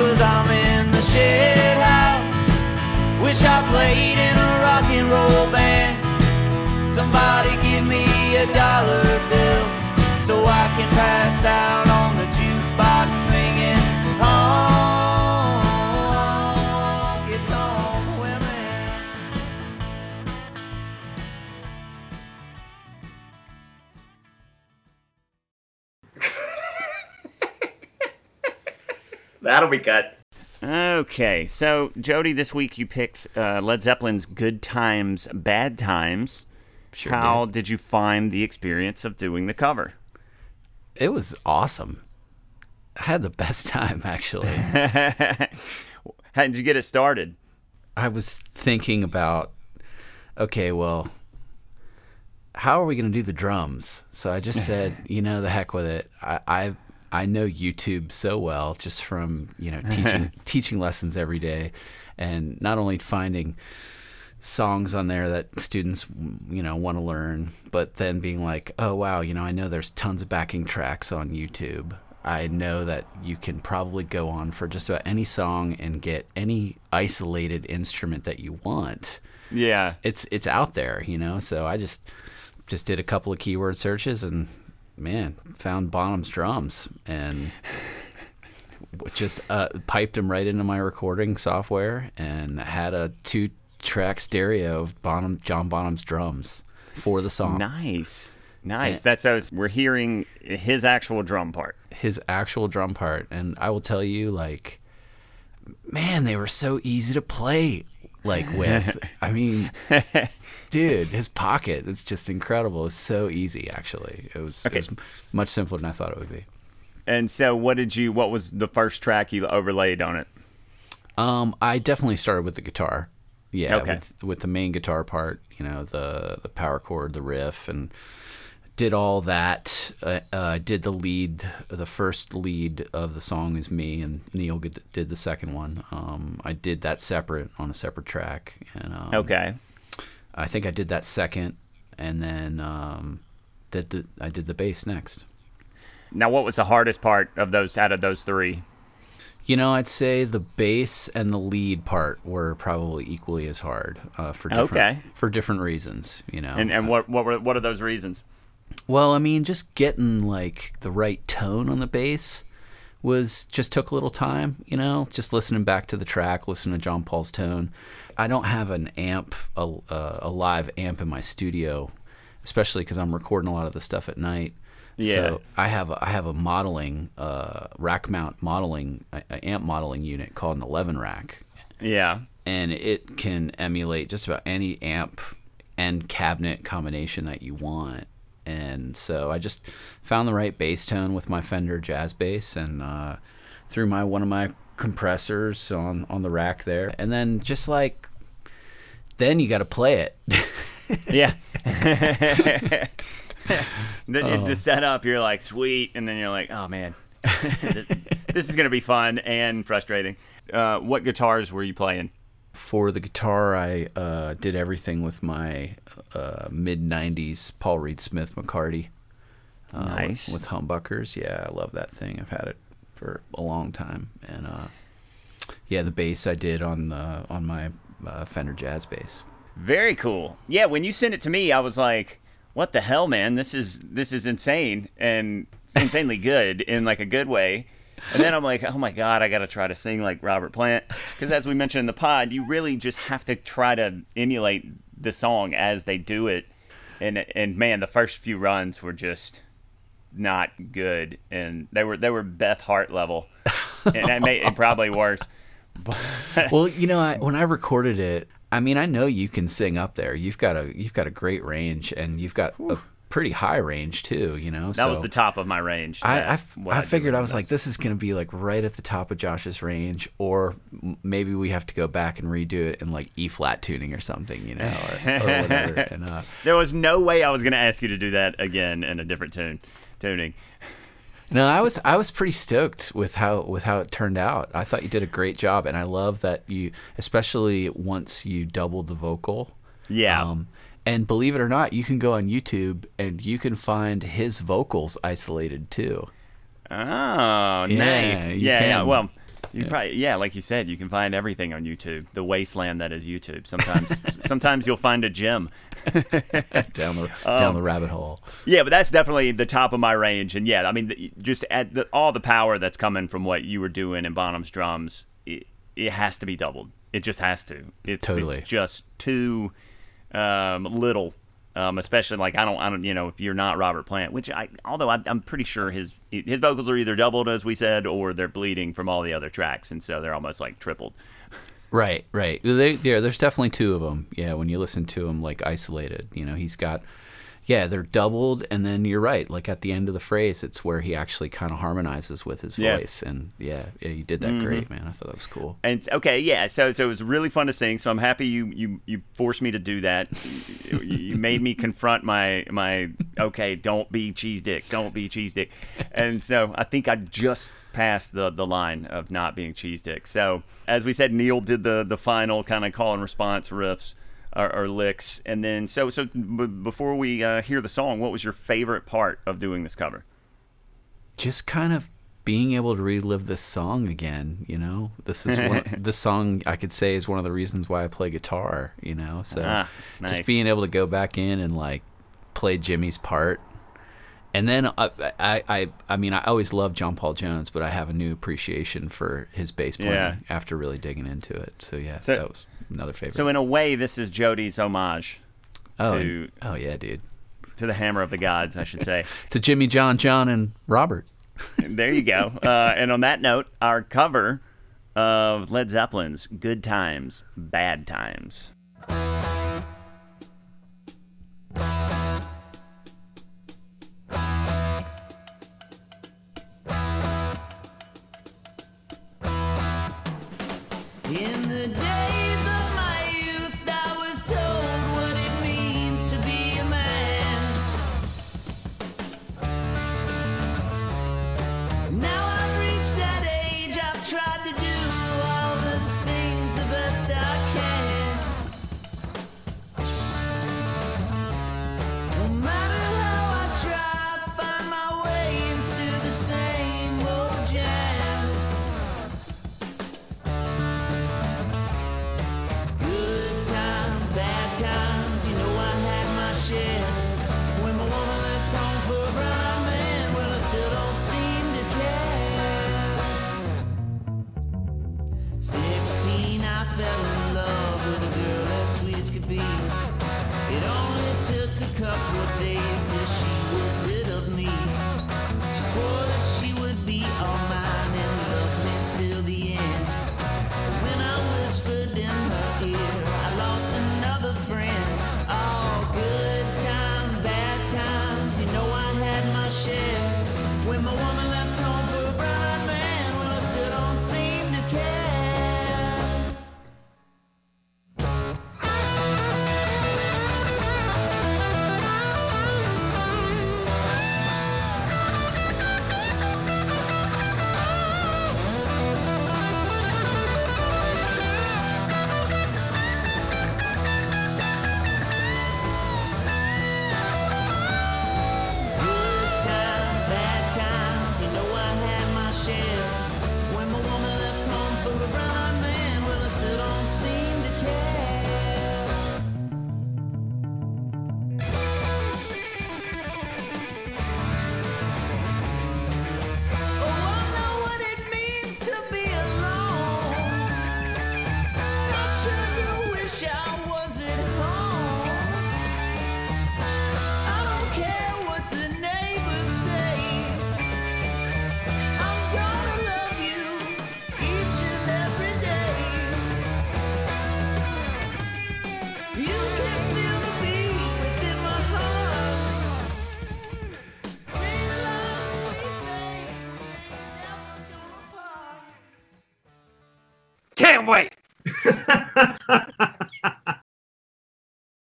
cause I'm in the shed house. Wish I played in a rock and roll band. Somebody give me a dollar bill so I can pass out That'll be cut. Okay, so Jody, this week you picked uh, Led Zeppelin's "Good Times, Bad Times." Sure How did you find the experience of doing the cover? It was awesome. I had the best time actually. How did you get it started? I was thinking about, okay, well, how are we going to do the drums? So I just said, you know, the heck with it. I, I I know YouTube so well just from you know teaching teaching lessons every day, and not only finding songs on there that students you know want to learn, but then being like, oh wow, you know, I know there's tons of backing tracks on YouTube. I know that you can probably go on for just about any song and get any isolated instrument that you want. Yeah, It's it's out there, you know. So I just just did a couple of keyword searches and man, found Bonham's drums and just uh, piped them right into my recording software and had a two track stereo of Bonham John Bonham's drums for the song. nice, nice. Yeah. That's us. We're hearing his actual drum part. his actual drum part and i will tell you like man they were so easy to play like with i mean dude his pocket it's just incredible it's so easy actually it was, Okay. it was much simpler than i thought it would be And so, what did you? What was the first track you overlaid on it? um i definitely started with the guitar yeah Okay. with, with the main guitar part you know the the power chord the riff and did all that. Uh, uh, did the lead, the first lead of the song is me, and Neil did the second one. Um, I did that separate on a separate track, and um, Okay. I think I did that second, and then um, did the I did the bass next. Now, what was the hardest part of those out of those three? You know, I'd say the bass and the lead part were probably equally as hard uh, for different Okay. for different reasons. You know, And and what what were what are those reasons? Well, I mean, just getting like the right tone on the bass was just took a little time, you know, just listening back to the track, listening to John Paul's tone. I don't have an amp, a, a live amp in my studio, especially because I'm recording a lot of the stuff at night. Yeah. So I have a, I have a modeling, uh, rack mount modeling, a, a amp modeling unit called an 11 rack Yeah. and it can emulate just about any amp and cabinet combination that you want. And so I just found the right bass tone with my Fender Jazz bass and uh, threw my one of my compressors on on the rack there, and then just like then you got to play it. Yeah. then you just set up, you're like, sweet. And then you're like, oh, man, this, is going to be fun and frustrating. Uh, what guitars were you playing? For the guitar, I uh, did everything with my uh, mid '90s Paul Reed Smith McCarty. uh, Nice. with, with humbuckers. Yeah, I love that thing. I've had it for a long time, and uh, yeah, the bass I did on the on my uh, Fender Jazz bass. Very cool. Yeah, when you sent it to me, I was like, "What the hell, man? This is this is insane and insanely good in like a good way." And then I'm like, "Oh my god, I got to try to sing like Robert Plant." Because as we mentioned in the pod, you really just have to try to emulate the song as they do it. And and man, the first few runs were just not good, and they were they were Beth Hart level, and that made it probably worse. well, you know, I, when I recorded it, I mean, I know you can sing up there. You've got a you've got a great range, and you've got a pretty high range too. You know, That was the top of my range. I, I, That's I figured I was like, this is going to be like right at the top of Josh's range, or maybe we have to go back and redo it in like E flat tuning or something, you know, or, or whatever. And uh, There was no way I was going to ask you to do that again in a different tune, tuning. no, I was I was pretty stoked with how with how it turned out. I thought you did a great job, and I love that you, especially once you doubled the vocal. Yeah. Um, and believe it or not, you can go on YouTube and you can find his vocals isolated too. oh, nice. Yeah, yeah. Well, You probably yeah, like you said, you can find everything on YouTube. The wasteland that is YouTube. Sometimes sometimes you'll find a gem. down the down the um, rabbit hole. Yeah, but that's definitely the top of my range. And yeah, I mean, the- just at the, all the power that's coming from what you were doing in Bonham's drums, it, it has to be doubled. It just has to. It's, Totally. it's just too um, little. Um, especially like I don't, I don't, you know, if you're not Robert Plant, which I, although I, I'm pretty sure his his vocals are either doubled as we said, or they're bleeding from all the other tracks, and so they're almost like tripled. Right, right. They, there, there's definitely two of them. Yeah, when you listen to him like isolated, you know, he's got, yeah, they're doubled, and then you're right. Like at the end of the phrase, it's where he actually kind of harmonizes with his Yeah. voice, and yeah, yeah, you did that mm-hmm. great, man. I thought that was cool. And okay, yeah. So so it was really fun to sing. So I'm happy you you you forced me to do that. you, you made me confront my my okay. Don't be cheese dick. Don't be cheese dick. And so I think I just passed the the line of not being cheese dick. So as we said, Neil did the the final kind of call and response riffs. Or, or licks, and then so so. B- before we uh, hear the song, what was your favorite part of doing this cover? just kind of being able to relive this song again you know this is one, this song i could say is one of the reasons why i play guitar you know so Ah, nice. just being able to go back in and like play jimmy's part and then I, I, I, I mean, I always loved John Paul Jones, but I have a new appreciation for his bass playing Yeah. after really digging into it. So yeah, So- that was another favorite. So in a way, this is Jody's homage oh, to and- oh yeah, dude, to the Hammer of the Gods, I should say. to Jimmy, John, John, and Robert. there you go. Uh, and on that note, our cover of Led Zeppelin's "Good Times, Bad Times." The days Can't wait.